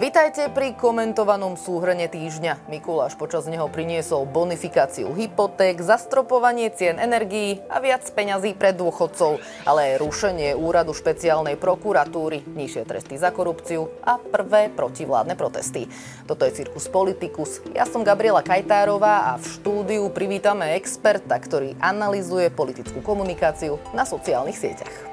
Vítajte pri komentovanom súhrne týždňa. Mikuláš počas neho priniesol bonifikáciu hypoték, zastropovanie cien energií a viac peňazí pre dôchodcov, ale aj rušenie úradu špeciálnej prokuratúry, nižšie tresty za korupciu a prvé protivládne protesty. Toto je Cirkus Politicus. Ja som Gabriela Kajtárová a v štúdiu privítame experta, ktorý analizuje politickú komunikáciu na sociálnych sieťach.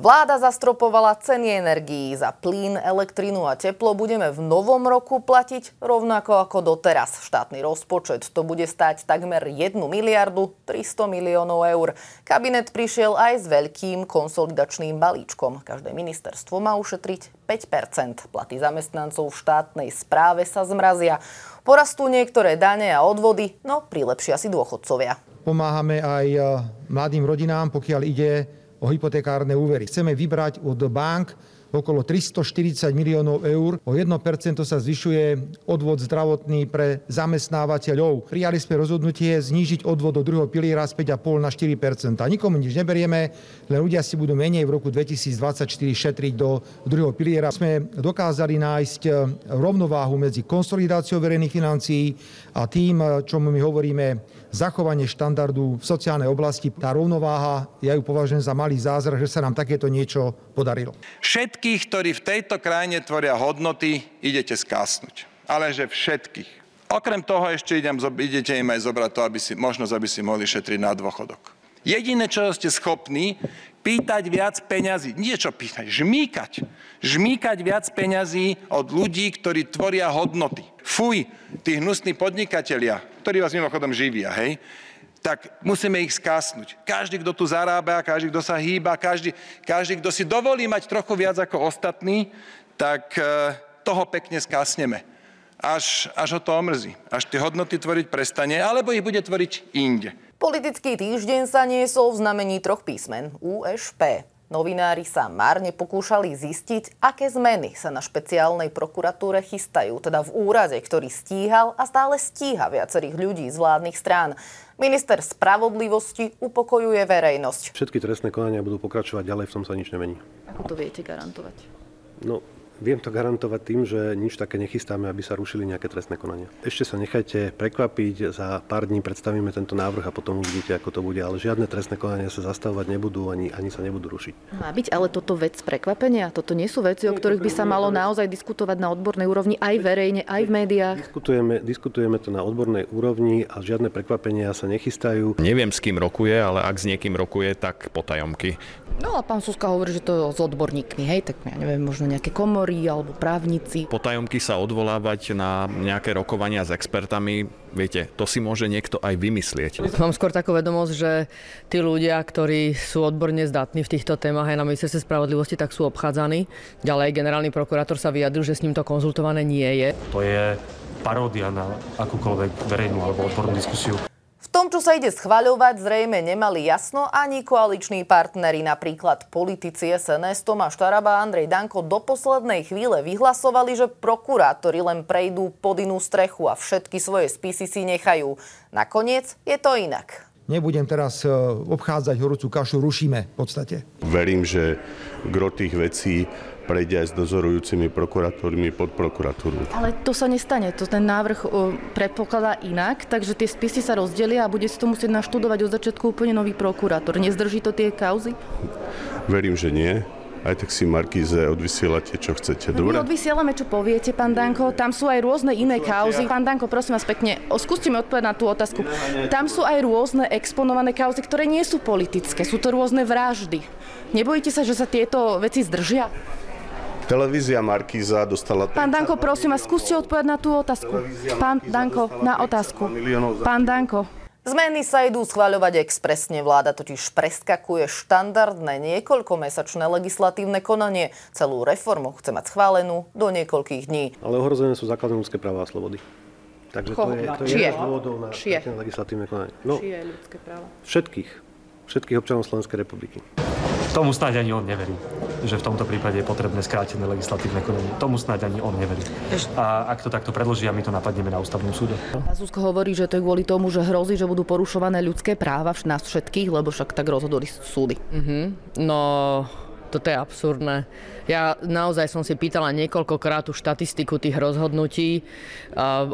Vláda zastropovala ceny energií. Za plyn, elektrínu a teplo budeme v novom roku platiť rovnako ako doteraz. Štátny rozpočet to bude stať takmer 1 miliardu 300 miliónov eur. Kabinet prišiel aj s veľkým konsolidačným balíčkom. Každé ministerstvo má ušetriť 5% Platy zamestnancov v štátnej správe sa zmrazia. Porastú niektoré dane a odvody, no prilepšia si dôchodcovia. Pomáhame aj eh, mladým rodinám, pokiaľ ide o hypotekárne úvery. Chceme vybrať od bank okolo 340 miliónov eur. O 1% sa zvyšuje odvod zdravotný pre zamestnávateľov. Prijali sme rozhodnutie znížiť odvod do druhého piliera z 5,5 na 4%. A nikomu nič neberieme, len ľudia si budú menej v roku 2024 šetriť do druhého piliera. Sme dokázali nájsť e, rovnováhu medzi konsolidáciou verejných financií a tým, e, čo my hovoríme zachovanie štandardu v sociálnej oblasti. Tá rovnováha, ja ju považujem za malý zázrak, že sa nám takéto niečo podarilo. Všetkých, ktorí v tejto krajine tvoria hodnoty, idete skásnuť. Ale že všetkých. Okrem toho ešte idem, idete im aj zobrať to, aby si, možnosť, aby si mohli šetriť na dôchodok. Jediné, čo ste schopní, pýtať viac peňazí. Nie čo pýtať, žmýkať. Žmýkať viac peňazí od ľudí, ktorí tvoria hodnoty. Fuj, tí hnusní podnikatelia, ktorí vás mimochodom živia, hej, tak musíme ich skásnuť. Každý, kto tu zarába, každý, kto sa hýba, každý, každý, kto si dovolí mať trochu viac ako ostatní, tak e, toho pekne skásneme. Až, až ho to omrzí. Až tie hodnoty tvoriť prestane, alebo ich bude tvoriť inde. Politický týždeň sa niesol v znamení troch písmen USP. Novinári sa márne pokúšali zistiť, aké zmeny sa na špeciálnej prokuratúre chystajú, teda v úrade, ktorý stíhal a stále stíha viacerých ľudí z vládnych strán. Minister spravodlivosti upokojuje verejnosť. Všetky trestné konania budú pokračovať ďalej, v tom sa nič nemení. Ako to viete garantovať? No, Viem to garantovať tým, že nič také nechystáme, aby sa rušili nejaké trestné konania. Ešte sa nechajte prekvapiť, za pár dní predstavíme tento návrh a potom uvidíte, ako to bude. Ale žiadne trestné konania sa zastavovať nebudú, ani, ani sa nebudú rušiť. Má byť ale toto vec prekvapenia? Toto nie sú veci, o ktorých by sa malo naozaj diskutovať na odbornej úrovni aj verejne, aj v médiách? Diskutujeme, diskutujeme to na odbornej úrovni a žiadne prekvapenia sa nechystajú. Neviem, s kým rokuje, ale ak s niekým rokuje, tak potajomky. No a pán Suska hovorí, že to je s odborníkmi, hej, tak ja neviem, možno nejaké komory alebo právnici. Potajomky sa odvolávať na nejaké rokovania s expertami, viete, to si môže niekto aj vymyslieť. Mám skôr takú vedomosť, že tí ľudia, ktorí sú odborne zdatní v týchto témach aj na ministerstve spravodlivosti, tak sú obchádzaní. Ďalej generálny prokurátor sa vyjadril, že s ním to konzultované nie je. To je paródia na akúkoľvek verejnú alebo odbornú diskusiu. Tom, čo sa ide schvaľovať, zrejme nemali jasno ani koaliční partneri, napríklad politici SNS Tomáš Taraba a Andrej Danko do poslednej chvíle vyhlasovali, že prokurátori len prejdú pod inú strechu a všetky svoje spisy si nechajú. Nakoniec je to inak. Nebudem teraz e, obchádzať horúcu kašu, rušíme v podstate. Verím, že gro tých vecí prejde aj s dozorujúcimi prokurátormi pod prokuratúru. Ale to sa nestane. To ten návrh predpokladá inak, takže tie spisy sa rozdelia a bude si to musieť naštudovať od začiatku úplne nový prokurátor. Nezdrží to tie kauzy? Verím, že nie aj tak si Markíze odvysielate, čo chcete. Dobre? My odvysielame, čo poviete, pán Danko. Tam sú aj rôzne iné kauzy. Pán Danko, prosím vás pekne, skúste mi odpovedať na tú otázku. Tam sú aj rôzne exponované kauzy, ktoré nie sú politické. Sú to rôzne vraždy. Nebojíte sa, že sa tieto veci zdržia? Televízia Markíza dostala... Pán Danko, prosím vás, skúste odpovedať na tú otázku. Pán Danko, na otázku. Pán Danko. Zmeny sa idú schváľovať expresne. Vláda totiž preskakuje štandardné niekoľkomesačné legislatívne konanie. Celú reformu chce mať schválenú do niekoľkých dní. Ale ohrozené sú základné ľudské práva a slobody. Takže to je, to je Čie? z dôvodov na Čie? legislatívne konanie. No, Čie ľudské práva? všetkých. Všetkých občanov Slovenskej republiky. Tomu snáď ani on neverí že v tomto prípade je potrebné skrátené legislatívne konanie. Tomu snáď ani on neverí. A ak to takto predloží, a my to napadneme na ústavnom súde. A Susko hovorí, že to je kvôli tomu, že hrozí, že budú porušované ľudské práva nás všetkých, lebo však tak rozhodli súdy. Mm-hmm. No, toto je absurdné. Ja naozaj som si pýtala niekoľkokrát tú štatistiku tých rozhodnutí,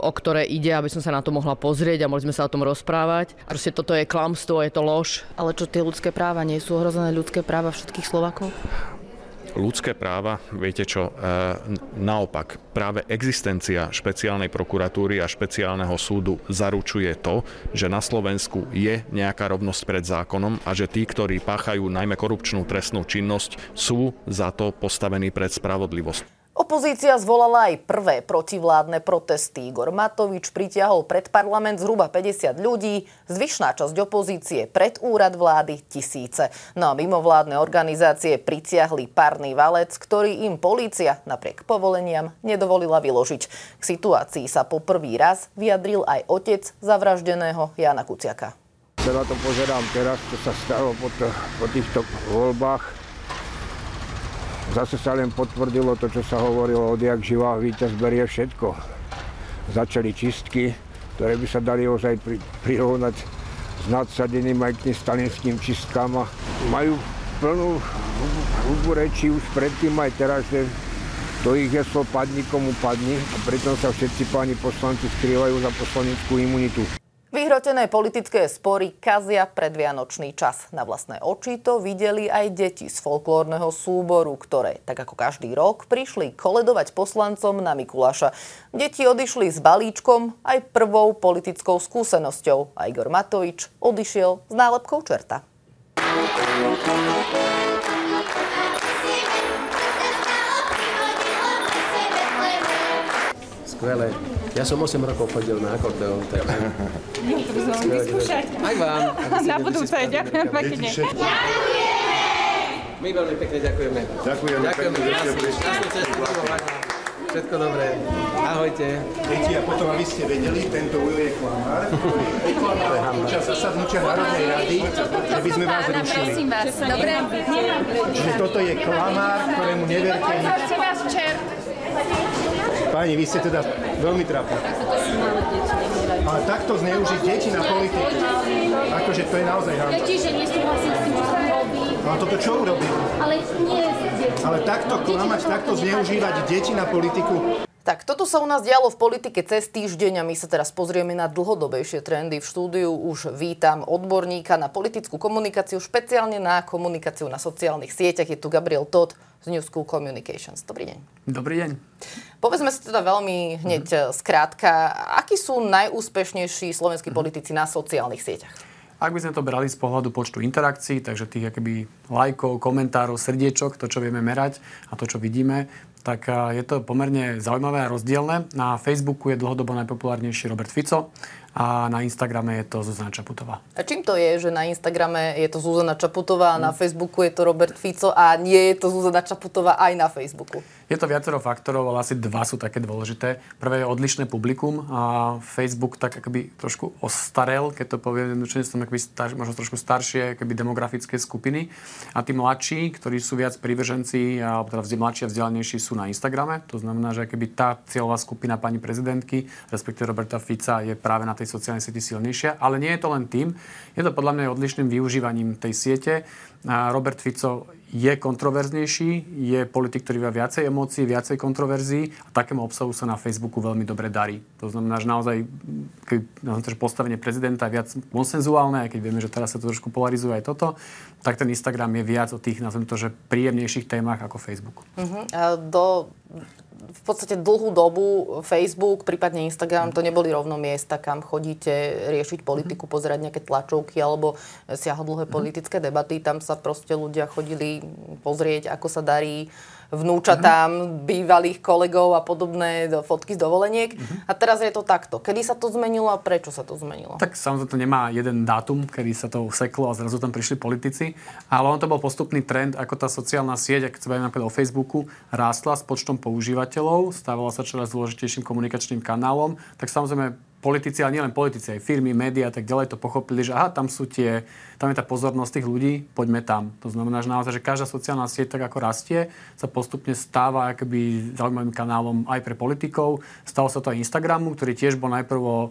o ktoré ide, aby som sa na to mohla pozrieť a mohli sme sa o tom rozprávať. Proste toto je klamstvo, je to lož. Ale čo tie ľudské práva? Nie sú ohrozené ľudské práva všetkých Slovakov? Ľudské práva, viete čo, e, naopak, práve existencia špeciálnej prokuratúry a špeciálneho súdu zaručuje to, že na Slovensku je nejaká rovnosť pred zákonom a že tí, ktorí páchajú najmä korupčnú trestnú činnosť, sú za to postavení pred spravodlivosť. Opozícia zvolala aj prvé protivládne protesty. Igor Matovič pritiahol pred parlament zhruba 50 ľudí, zvyšná časť opozície pred úrad vlády tisíce. No a mimovládne organizácie pritiahli párny valec, ktorý im polícia napriek povoleniam nedovolila vyložiť. K situácii sa po prvý raz vyjadril aj otec zavraždeného Jana Kuciaka. Na to pozerám teraz, čo sa stalo po, to, po týchto voľbách Zase sa len potvrdilo to, čo sa hovorilo odjak živá, víťaz berie všetko. Začali čistky, ktoré by sa dali ozaj pri, prirovnať s nadsadeným aj k tým stalinským čistkám majú plnú hubu reči už predtým aj teraz, že to ich heslo padni komu padni a pritom sa všetci páni poslanci skrývajú za poslaneckú imunitu. Vyhrotené politické spory kazia predvianočný čas. Na vlastné oči to videli aj deti z folklórneho súboru, ktoré, tak ako každý rok, prišli koledovať poslancom na Mikuláša. Deti odišli s balíčkom aj prvou politickou skúsenosťou a Igor Matovič odišiel s nálepkou čerta. Skvelé. Ja som 8 rokov chodil na akordeón. Aj vám. Na budúce, ďakujem pekne. My veľmi pekne ďakujeme. Ďakujeme. Ďakujeme. Všetko dobré. Ahojte. Deti, a potom, aby ste vedeli, tento ujo je klamár, ktorý počas zasadnutia Národnej rady, že by sme vás rušili. Prosím vás, dobre? Čiže toto je klamár, ktorému neverte nič. Prosím vás, čert. Páni, vy ste teda veľmi trápni. Ale takto zneužiť deti na politiku, akože to je naozaj hamba. Že nesúhlasím s tým, čo robí. Ale toto čo urobil? Ale nie. Ale takto klamať, takto zneužívať deti na politiku, Tak toto sa u nás dialo v politike cez týždeň a my sa teraz pozrieme na dlhodobejšie trendy. V štúdiu už vítam odborníka na politickú komunikáciu, špeciálne na komunikáciu na sociálnych sieťach. Je tu Gabriel Todd z New School Communications. Dobrý deň. Dobrý deň. Povedzme si teda veľmi hneď mm-hmm. skrátka, akí sú najúspešnejší slovenskí mm-hmm. politici na sociálnych sieťach? Ak by sme to brali z pohľadu počtu interakcií, takže tých akoby lajkov, komentárov, srdiečok, to, čo vieme merať a to, čo vidíme, tak je to pomerne zaujímavé a rozdielne. Na Facebooku je dlhodobo najpopulárnejší Robert Fico a na Instagrame je to Zuzana Čaputová. A čím to je, že na Instagrame je to Zuzana Čaputová a na Facebooku je to Robert Fico a nie je to Zuzana Čaputová aj na Facebooku? Je to viacero faktorov, ale asi dva sú také dôležité. Prvé je odlišné publikum a Facebook tak akoby trošku ostarel, keď to poviem jednoducho, som akoby star, možno trošku staršie akoby demografické skupiny. A tí mladší, ktorí sú viac privrženci, alebo teda mladší a vzdelanejší sú na Instagrame. To znamená, že akoby tá cieľová skupina pani prezidentky, respektíve Roberta Fica, je práve na tej tej sociálnej sieti silnejšia. Ale nie je to len tým. Je to podľa mňa odlišným využívaním tej siete. Robert Fico je kontroverznejší, je politik, ktorý má viacej emócií, viacej kontroverzií a takému obsahu sa na Facebooku veľmi dobre darí. To znamená, že naozaj keď postavenie prezidenta je viac konsenzuálne, aj keď vieme, že teraz sa to trošku polarizuje aj toto, tak ten Instagram je viac o tých, nazvem to, že príjemnejších témach ako Facebook. Uh-huh. Do v podstate dlhú dobu Facebook, prípadne Instagram, to neboli rovno miesta, kam chodíte riešiť politiku, pozerať nejaké tlačovky alebo siahodlhé politické debaty. Tam sa proste ľudia chodili pozrieť, ako sa darí vnúčatám, mm-hmm. bývalých kolegov a podobné fotky z dovoleniek. Mm-hmm. A teraz je to takto. Kedy sa to zmenilo a prečo sa to zmenilo? Tak samozrejme to nemá jeden dátum, kedy sa to useklo a zrazu tam prišli politici, ale on to bol postupný trend, ako tá sociálna sieť, ak sa napríklad o Facebooku, rástla s počtom používateľov, stávala sa čoraz dôležitejším komunikačným kanálom, tak samozrejme politici, ale nielen politici, aj firmy, médiá a tak ďalej to pochopili, že aha, tam sú tie, tam je tá pozornosť tých ľudí, poďme tam. To znamená, že naozaj, že každá sociálna sieť tak ako rastie, sa postupne stáva akoby zaujímavým kanálom aj pre politikov. Stalo sa to aj Instagramu, ktorý tiež bol najprv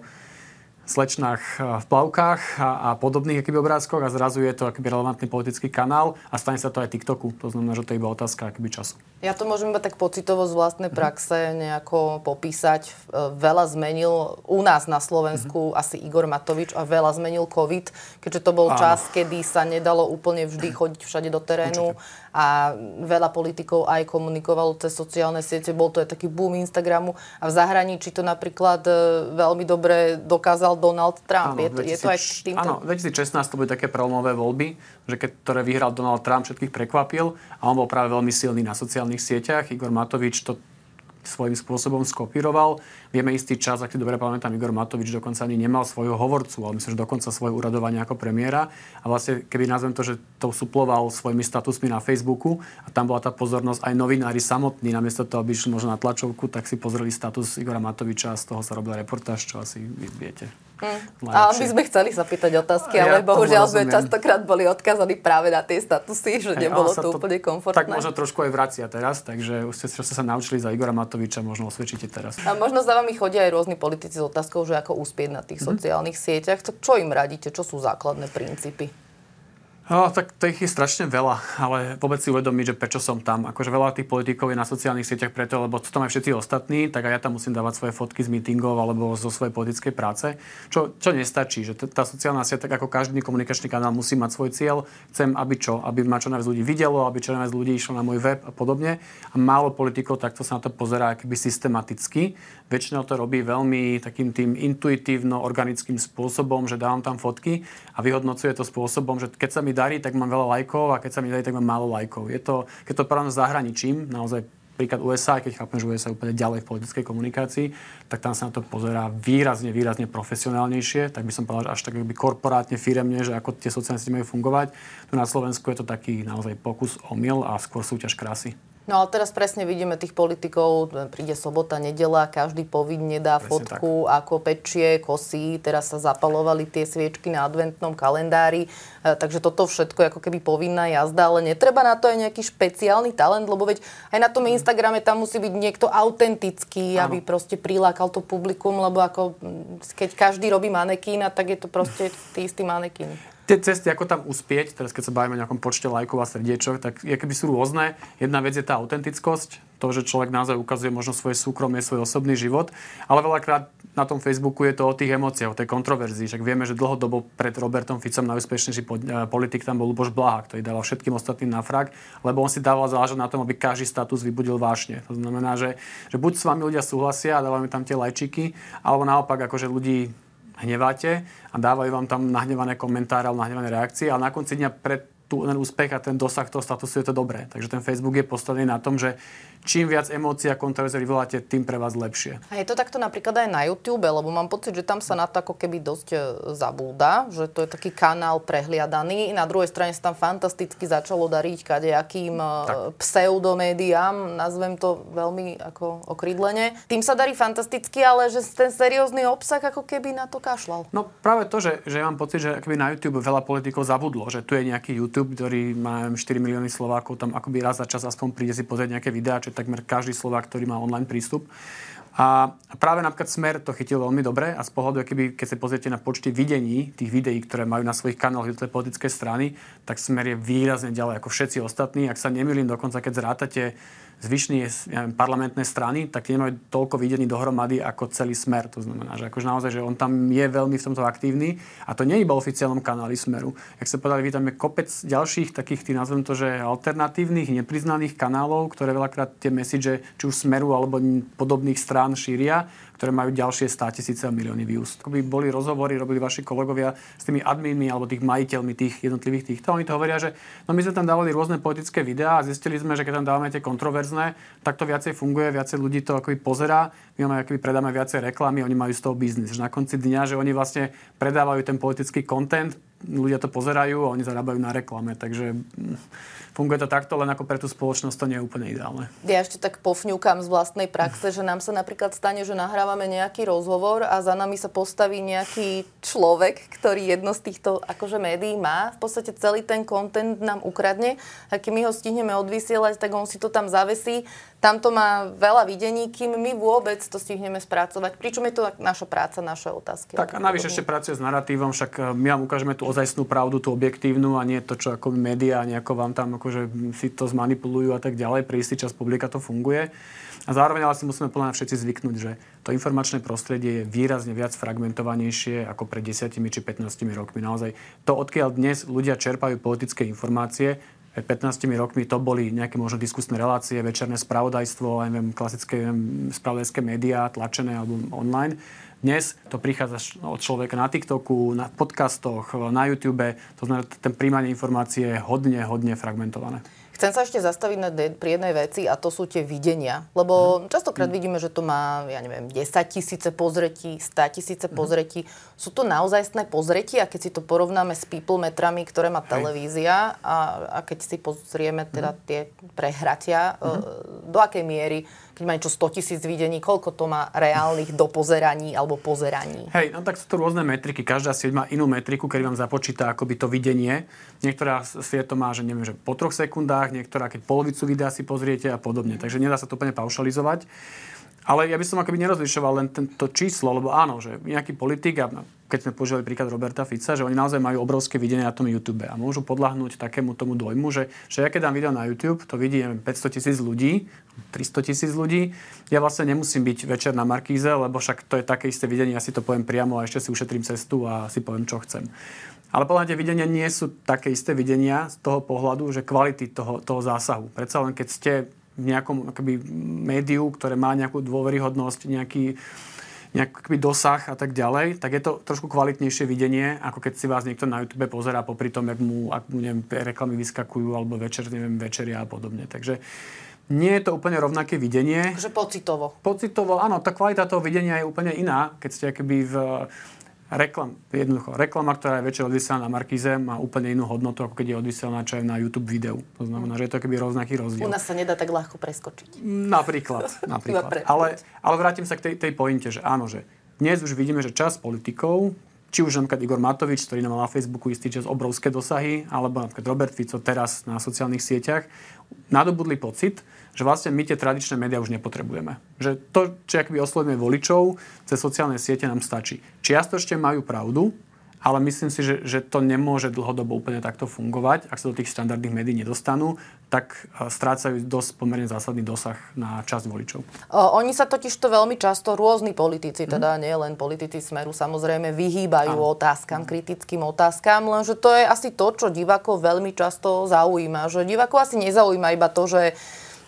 slečnách eh, v plavkách a, a podobných akýby obrázkoch a zrazu je to akýby relevantný politický kanál a stane sa to aj TikToku. To znamená, že to je iba otázka akýby času. Ja to môžem iba tak pocitovo z vlastnej Mhm. praxe nejako popísať. E, Veľa zmenil u nás na Slovensku Mhm. asi Igor Matovič a veľa zmenil COVID, keďže to bol Áno. čas, kedy sa nedalo úplne vždy chodiť všade do terénu a veľa politikov aj komunikovalo cez sociálne siete. Bol to aj taký boom Instagramu a v zahraničí to napríklad e, veľmi dobre dokázal Donald Trump. je, to, je to aj týmto? Áno, 2016 to boli také prelomové voľby, že keď, ktoré vyhral Donald Trump, všetkých prekvapil a on bol práve veľmi silný na sociálnych sieťach. Igor Matovič to svojím spôsobom skopíroval. Vieme istý čas, ak si dobre pamätám, Igor Matovič dokonca ani nemal svojho hovorcu, ale myslím, že dokonca svoje uradovanie ako premiéra. A vlastne, keby nazvem to, že to suploval svojimi statusmi na Facebooku a tam bola tá pozornosť aj novinári samotní, namiesto toho, aby išli možno na tlačovku, tak si pozreli status Igora Matoviča a z toho sa robila reportáž, čo asi viete. Mm. A my sme chceli sa pýtať otázky, Ja ale tomu bohužiaľ sme častokrát boli odkazaní práve na tie statusy, že Hej, nebolo to úplne komfortné. Tak možno trošku aj vracia teraz, takže už ste, sa naučili za Igora Matoviča, možno osvedčíte teraz. A možno za vami chodia aj rôzni politici s otázkou, že ako uspieť na tých sociálnych sieťach. Tak čo im radíte? Čo sú základné princípy? No, tak to je strašne veľa, ale vôbec si uvedomiť, že prečo som tam. Akože veľa tých politikov je na sociálnych sieťach preto, lebo sú tam aj všetci ostatní, tak aj ja tam musím dávať svoje fotky z meetingov alebo zo svojej politickej práce, čo, čo nestačí. Že tá sociálna sieť, tak ako každý komunikačný kanál, musí mať svoj cieľ. Chcem, aby čo? Aby ma čo najviac ľudí videlo, aby čo najviac ľudí išlo na môj web a podobne. A málo politikov takto sa na to pozerá akoby systematicky. Väčšinou to robí veľmi takým tým intuitívno, organickým spôsobom, že dávam tam fotky a vyhodnocuje to spôsobom, že keď sa mi darí, tak mám veľa lajkov a keď sa mi darí, tak mám málo lajkov. Je to, keď to porovnám s zahraničím, naozaj príklad USA, keď chápem, že USA je úplne ďalej v politickej komunikácii, tak tam sa na to pozerá výrazne, výrazne profesionálnejšie, tak by som povedal, že až tak by korporátne, firemne, že ako tie sociálne siete majú fungovať. Tu na Slovensku je to taký naozaj pokus o mil a skôr súťaž krásy. No ale teraz presne vidíme tých politikov, príde sobota, nedela, každý povinne dá Presne fotku, ako pečie, kosí, teraz sa zapalovali tie sviečky na adventnom kalendári, e, takže toto všetko je ako keby povinná jazda, ale netreba na to aj nejaký špeciálny talent, lebo veď aj na tom Instagrame tam musí byť niekto autentický, Áno. aby proste prilákal to publikum, lebo ako mm, keď každý robí manekína, tak je to proste tí istí manekín. Tie cesty, ako tam uspieť, teraz keď sa bavíme o nejakom počte lajkov a srdiečok, tak keby sú rôzne. Jedna vec je tá autentickosť, to, že človek naozaj ukazuje možno svoje súkromie, svoj osobný život, ale veľakrát na tom Facebooku je to o tých emóciách, o tej kontroverzii. Však vieme, že dlhodobo pred Robertom Ficom najúspešnejší eh, politik tam bol Luboš Blaha, ktorý dával všetkým ostatným na frak, lebo on si dával záležať na tom, aby každý status vybudil vášne. To znamená, že, že buď s vami ľudia súhlasia a dávajú tam tie lajčiky, alebo naopak akože ľudí hneváte a dávajú vám tam nahnevané komentáre alebo nahnevané reakcie, ale na konci dňa pre tú, ten úspech a ten dosah toho statusu je to dobré. Takže ten Facebook je postavený na tom, že čím viac emócií a kontroverzií vyvoláte, tým pre vás lepšie. A je to takto napríklad aj na YouTube, lebo mám pocit, že tam sa na to ako keby dosť e, zabúda, že to je taký kanál prehliadaný. Na druhej strane sa tam fantasticky začalo dariť kadejakým e, pseudomédiám, nazvem to veľmi ako okrídlene. Tým sa darí fantasticky, ale že ten seriózny obsah ako keby na to kašľal. No práve to, že, že mám pocit, že akoby na YouTube veľa politikov zabudlo, že tu je nejaký YouTube, ktorý má neviem, 4 milióny Slovákov, tam akoby raz za čas aspoň príde si pozrieť nejaké videá, čo je takmer každý Slovák, ktorý má online prístup. A práve napríklad Smer to chytil veľmi dobre a z pohľadu, keby, keď sa pozriete na počty videní, tých videí, ktoré majú na svojich kanáloch jednotlivé politické strany, tak Smer je výrazne ďalej ako všetci ostatní. Ak sa nemýlim, dokonca keď zrátate zvyšní ja neviem, parlamentné strany, tak nemajú toľko videní dohromady ako celý smer. To znamená, že akože naozaj, že on tam je veľmi v tomto aktívny a to nie je iba oficiálnom kanáli Smeru. Jak sa povedali, vy kopec ďalších takých, tých nazvem to, že alternatívnych, nepriznaných kanálov, ktoré veľakrát tie message, či už Smeru alebo podobných strán šíria, ktoré majú ďalšie 100 tisíce a milióny views. By boli rozhovory, robili vaši kolegovia s tými adminmi alebo tých majiteľmi tých jednotlivých týchto. Oni to hovoria, že no my sme tam dávali rôzne politické videá a zistili sme, že keď tam dávame tie kontroverzné, tak to viacej funguje, viacej ľudí to akoby pozerá, my máme akoby predáme viacej reklamy, oni majú z toho biznis. Že na konci dňa, že oni vlastne predávajú ten politický content, ľudia to pozerajú a oni zarábajú na reklame. Takže mm, funguje to takto, len ako pre tú spoločnosť to nie je úplne ideálne. Ja ešte tak pofňukám z vlastnej praxe, že nám sa napríklad stane, že nahrávame nejaký rozhovor a za nami sa postaví nejaký človek, ktorý jedno z týchto akože médií má. V podstate celý ten kontent nám ukradne a keď my ho stihneme odvysielať, tak on si to tam zavesí tam to má veľa videní, kým my vôbec to stihneme spracovať. Pričom je to naša práca, naše otázky. Tak a navyše ešte pracuje s narratívom, však e, my vám ukážeme tú ozajstnú pravdu, tú objektívnu a nie to, čo ako médiá nejako vám tam akože si to zmanipulujú a tak ďalej. Pre istý čas publika to funguje. A zároveň ale si musíme plne všetci zvyknúť, že to informačné prostredie je výrazne viac fragmentovanejšie ako pred 10 či 15 rokmi. Naozaj to, odkiaľ dnes ľudia čerpajú politické informácie, pred 15 rokmi to boli nejaké možno diskusné relácie, večerné spravodajstvo, neviem, klasické neviem, spravodajské médiá, tlačené alebo online. Dnes to prichádza od človeka na TikToku, na podcastoch, na YouTube. To znamená, ten príjmanie informácie je hodne, hodne fragmentované. Chcem sa ešte zastaviť na, pri jednej veci a to sú tie videnia. Lebo mm. častokrát mm. vidíme, že to má, ja neviem, 10 tisíce pozretí, 100 tisíce mm. pozretí. Sú to naozajstné pozretí a keď si to porovnáme s people metrami, ktoré má televízia a, a keď si pozrieme teda mm. tie prehratia, mm. do akej miery keď má niečo 100 tisíc videní, koľko to má reálnych dopozeraní alebo pozeraní? Hej, no tak sú to rôzne metriky. Každá sieť má inú metriku, kedy vám započíta akoby to videnie. Niektorá sieť to má, že neviem, že po troch sekundách, niektorá keď polovicu videa si pozriete a podobne. Takže nedá sa to úplne paušalizovať. Ale ja by som akoby nerozlišoval len tento číslo, lebo áno, že nejaký politik, a keď sme používali príklad Roberta Fica, že oni naozaj majú obrovské videnie na tom YouTube a môžu podľahnúť takému tomu dojmu, že, že ja keď dám video na YouTube, to vidí neviem, 500 tisíc ľudí, 300 tisíc ľudí, ja vlastne nemusím byť večer na Markíze, lebo však to je také isté videnie, ja si to poviem priamo a ešte si ušetrím cestu a si poviem, čo chcem. Ale podľa tie videnia nie sú také isté videnia z toho pohľadu, že kvality toho, toho zásahu. Predsa len keď ste v nejakom akoby, médiu, ktoré má nejakú dôveryhodnosť, nejaký, nejaký dosah a tak ďalej, tak je to trošku kvalitnejšie videnie, ako keď si vás niekto na YouTube pozerá popri tom, jak mu, ak mu neviem, reklamy vyskakujú, alebo večer, neviem, večeria a podobne. Takže nie je to úplne rovnaké videnie. Takže pocitovo. Pocitovo, áno, tá kvalita toho videnia je úplne iná, keď ste akoby v reklam, jednoducho, reklama, ktorá je večer odvysielaná na Markize, má úplne inú hodnotu, ako keď je odvysielaná čo aj na YouTube videu. To znamená, že je to keby rovnaký rozdiel. U nás sa nedá tak ľahko preskočiť. Napríklad. napríklad. ale, ale vrátim sa k tej, tej pointe, že áno, že dnes už vidíme, že čas politikov, či už napríklad Igor Matovič, ktorý mal na Facebooku istý čas obrovské dosahy, alebo napríklad Robert Fico teraz na sociálnych sieťach, nadobudli pocit, že vlastne my tie tradičné médiá už nepotrebujeme. Že to, čo akoby oslovíme voličov cez sociálne siete nám stačí. Čiastočne majú pravdu, ale myslím si, že, že to nemôže dlhodobo úplne takto fungovať. Ak sa do tých štandardných médií nedostanú, tak e, strácajú dosť pomerne zásadný dosah na časť voličov. Oni sa totiž to veľmi často, rôzni politici, mm. teda nie len politici Smeru, samozrejme vyhýbajú Áno. otázkam, kritickým otázkam, lenže to je asi to, čo divákov veľmi často zaujíma. Že divákov asi nezaujíma iba to, že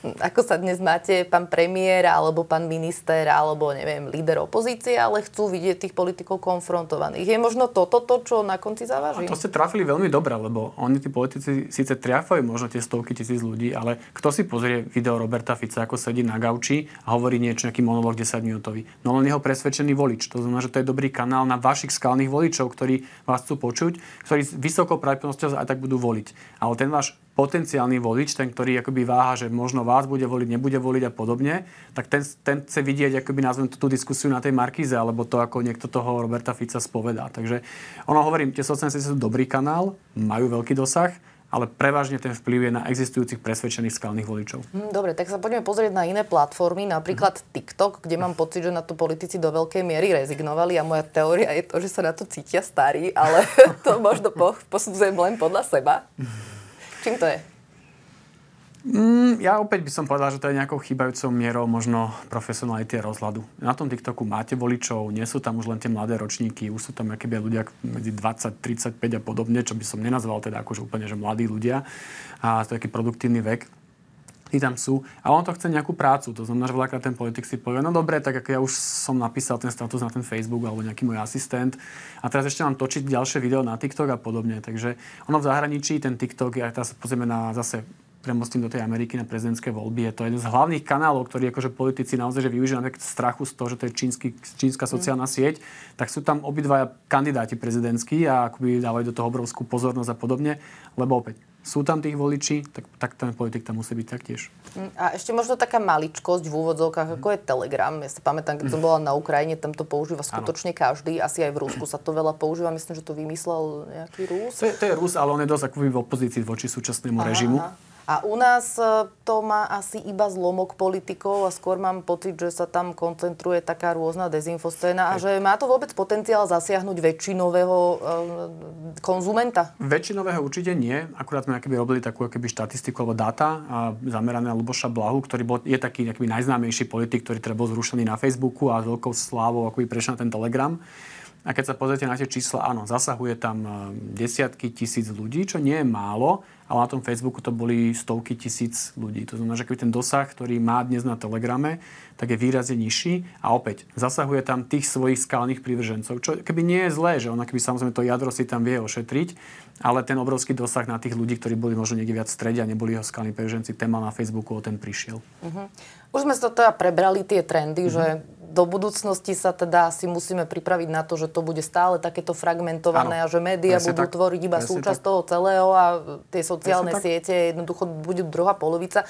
ako sa dnes máte, pán premiér, alebo pán minister, alebo neviem, líder opozície, ale chcú vidieť tých politikov konfrontovaných. Je možno toto to, čo na konci zaváži? A to ste trafili veľmi dobre, lebo oni, tí politici, síce triafajú možno tie stovky tisíc ľudí, ale kto si pozrie video Roberta Fica, ako sedí na gauči a hovorí niečo, nejaký monolog 10 minútový. No len jeho presvedčený volič. To znamená, že to je dobrý kanál na vašich skalných voličov, ktorí vás chcú počuť, ktorí s vysokou pravdepodobnosťou aj tak budú voliť. Ale ten váš potenciálny volič, ten, ktorý akoby váha, že možno vás bude voliť, nebude voliť a podobne, tak ten, ten chce vidieť, akoby nazvem tú diskusiu na tej Markíze, alebo to, ako niekto toho Roberta Fica spovedá. Takže ono hovorím, tie sociálne sú dobrý kanál, majú veľký dosah, ale prevažne ten vplyv je na existujúcich presvedčených skalných voličov. Hm, dobre, tak sa poďme pozrieť na iné platformy, napríklad mm. TikTok, kde mám pocit, že na to politici do veľkej miery rezignovali a moja teória je to, že sa na to cítia starí, ale to možno posudzujem len podľa seba. Čím to je? Mm, ja opäť by som povedal, že to je nejakou chýbajúcou mierou možno profesionality a rozhľadu. Na tom TikToku máte voličov, nie sú tam už len tie mladé ročníky, už sú tam akýby ľudia medzi 20, 35 a podobne, čo by som nenazval teda akože úplne, že mladí ľudia. A to je taký produktívny vek tí tam sú. A on to chce nejakú prácu. To znamená, že veľakrát ten politik si povie, no dobre, tak ako ja už som napísal ten status na ten Facebook alebo nejaký môj asistent a teraz ešte mám točiť ďalšie video na TikTok a podobne. Takže ono v zahraničí ten TikTok, ja teraz pozrieme na zase premostím do tej Ameriky na prezidentské voľby. Je to jeden z hlavných kanálov, ktorý akože politici naozaj že využívajú napríklad strachu z toho, že to je čínsky, čínska sociálna sieť, tak sú tam obidvaja kandidáti prezidentskí a akoby dávajú do toho obrovskú pozornosť a podobne, lebo opäť sú tam tých voličí, tak, tak ten politik tam musí byť taktiež. Mm, A ešte možno taká maličkosť v úvodzovkách, ako je Telegram. Ja si pamätám, keď som bola na Ukrajine, tam to používa skutočne každý. Asi aj v Rusku sa to veľa používa. Myslím, že to vymyslel nejaký Rus. To je, to je Rus, ale on je dosť akoby v opozícii voči súčasnému Aha, režimu. aha. A u nás e, to má asi iba zlomok politikov a skôr mám pocit, že sa tam koncentruje taká rôzna dezinfoscéna a že má to vôbec potenciál zasiahnuť väčšinového e, konzumenta. Väčšinového určite nie. Akurát sme akoby robili takú akoby štatistiku alebo dáta a zamerané na Luboša Blahu, ktorý bol, je taký akoby najznámejší politik, ktorý teda bol zrušený na Facebooku a s veľkou slávou akoby prešiel na ten Telegram. A keď sa pozriete na tie čísla, áno, zasahuje tam e, desiatky tisíc ľudí, čo nie je málo, ale na tom Facebooku to boli stovky tisíc ľudí. To znamená, že keby ten dosah, ktorý má dnes na Telegrame, tak je výrazne nižší a opäť zasahuje tam tých svojich skalných prívržencov, čo keby nie je zlé, že ona keby samozrejme to jadro si tam vie ošetriť, ale ten obrovský dosah na tých ľudí, ktorí boli možno niekde viac v strede a neboli jeho skalní prívrženci, ten mal na Facebooku, o ten prišiel. Uh-huh. Už sme sa teda prebrali tie trendy, uh-huh. že do budúcnosti sa teda asi musíme pripraviť na to, že to bude stále takéto fragmentované Áno, a že médiá budú tak, tvoriť iba súčasť tak. toho celého a tie sociálne Presne tak. siete jednoducho budú druhá polovica.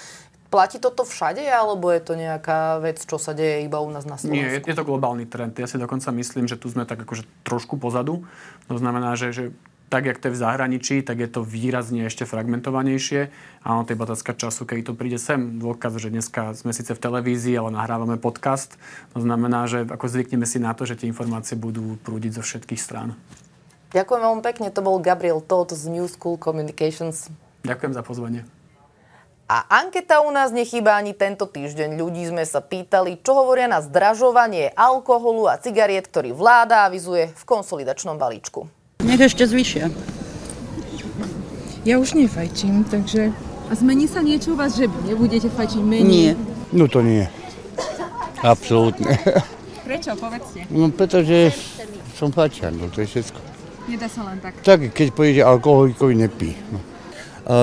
Platí toto všade, alebo je to nejaká vec, čo sa deje iba u nás na Slovensku? Nie, je, je to globálny trend. Ja si dokonca myslím, že tu sme tak akože trošku pozadu. To znamená, že, že tak, jak to je v zahraničí, tak je to výrazne ešte fragmentovanejšie. Áno, to je iba času, keď to príde sem. Dôkaz, že dneska sme síce v televízii, ale nahrávame podcast. To znamená, že ako zvykneme si na to, že tie informácie budú prúdiť zo všetkých strán. Ďakujem veľmi pekne, to bol Gabriel Todd z New School Communications. Ďakujem za pozvanie. A anketa u nás nechýba ani tento týždeň. Ľudí sme sa pýtali, čo hovoria na zdražovanie alkoholu a cigariet, ktorý vláda avizuje v konsolidačnom balíčku. Nech ešte zvyšia. Ja už nefajčím, takže... A zmení sa niečo u vás, že nebudete fajčiť menej? Nie. No to nie. Absolútne. Prečo? Povedzte. No pretože som fačiar, no to je všetko. Nedá sa len tak. Tak keď poviete, alkoholikovi nepí. No.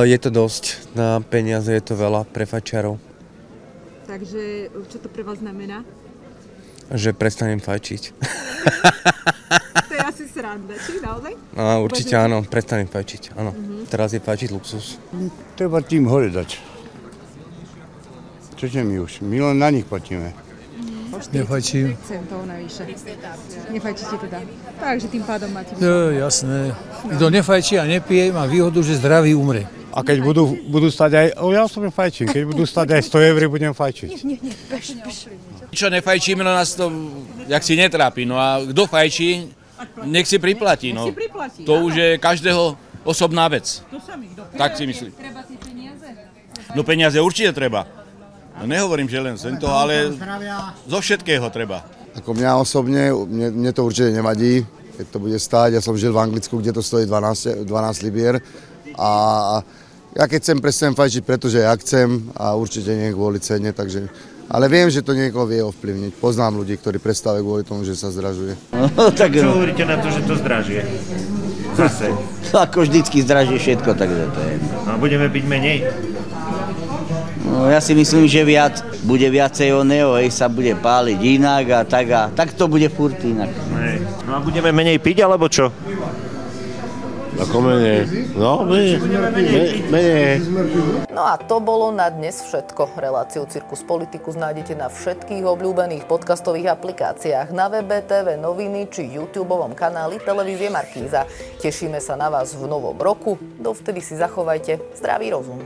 Je to dosť. Na peniaze je to veľa pre fačiarov. Takže čo to pre vás znamená? Že prestanem fajčiť. To je sranda, či naozaj? No, určite Uvažujete? áno, prestanem fajčiť. Áno. Mhm. Teraz je fajčiť luxus. Treba tým hore dať. Čože my už? My len na nich platíme. Nefajčím. Centov navyše. Nefajčíte teda. Takže tým pádom máte... Jo, jasné. Kto nefajčí a nepije, má výhodu, že zdravý umre. A keď budú, budú stať aj, o ja osobne fajčím, keď budú stať aj 100 eur, budem fajčiť. Nie, nie, bež. Čo nefajčíme, no nás to jak si netrápi. No a kto fajčí, nech si priplatí. No. Nech si priplatí, To áno. už je každého osobná vec. To sami, kto Tak si myslím. Treba tie peniaze? No peniaze určite treba. No nehovorím, že len z toho, ale zo všetkého treba. Ako mňa osobne, mne, mne to určite nevadí, keď to bude stáť. Ja som žil v Anglicku, kde to stojí 12, 12 libier. A ja keď chcem, prestanem fajčiť, pretože ja chcem a určite nie kvôli cene, takže... Ale viem, že to niekoho vie ovplyvniť. Poznám ľudí, ktorí prestávajú kvôli tomu, že sa zdražuje. No, tak Čo hovoríte na to, že to zdražie? Zase. Ako vždycky zdraží všetko, takže to je. No budeme byť menej. No, ja si myslím, že viac, bude viacej oného, hej, sa bude páliť inak a tak a tak to bude furt inak. Hej. No a budeme menej piť, alebo čo? Ako menej. No, menej. menej. No a to bolo na dnes všetko. Reláciu Cirkus Politicus nájdete na všetkých obľúbených podcastových aplikáciách, na webe TV Noviny či YouTube kanáli Televízie Markíza. Tešíme sa na vás v novom roku. Dovtedy si zachovajte zdravý rozum.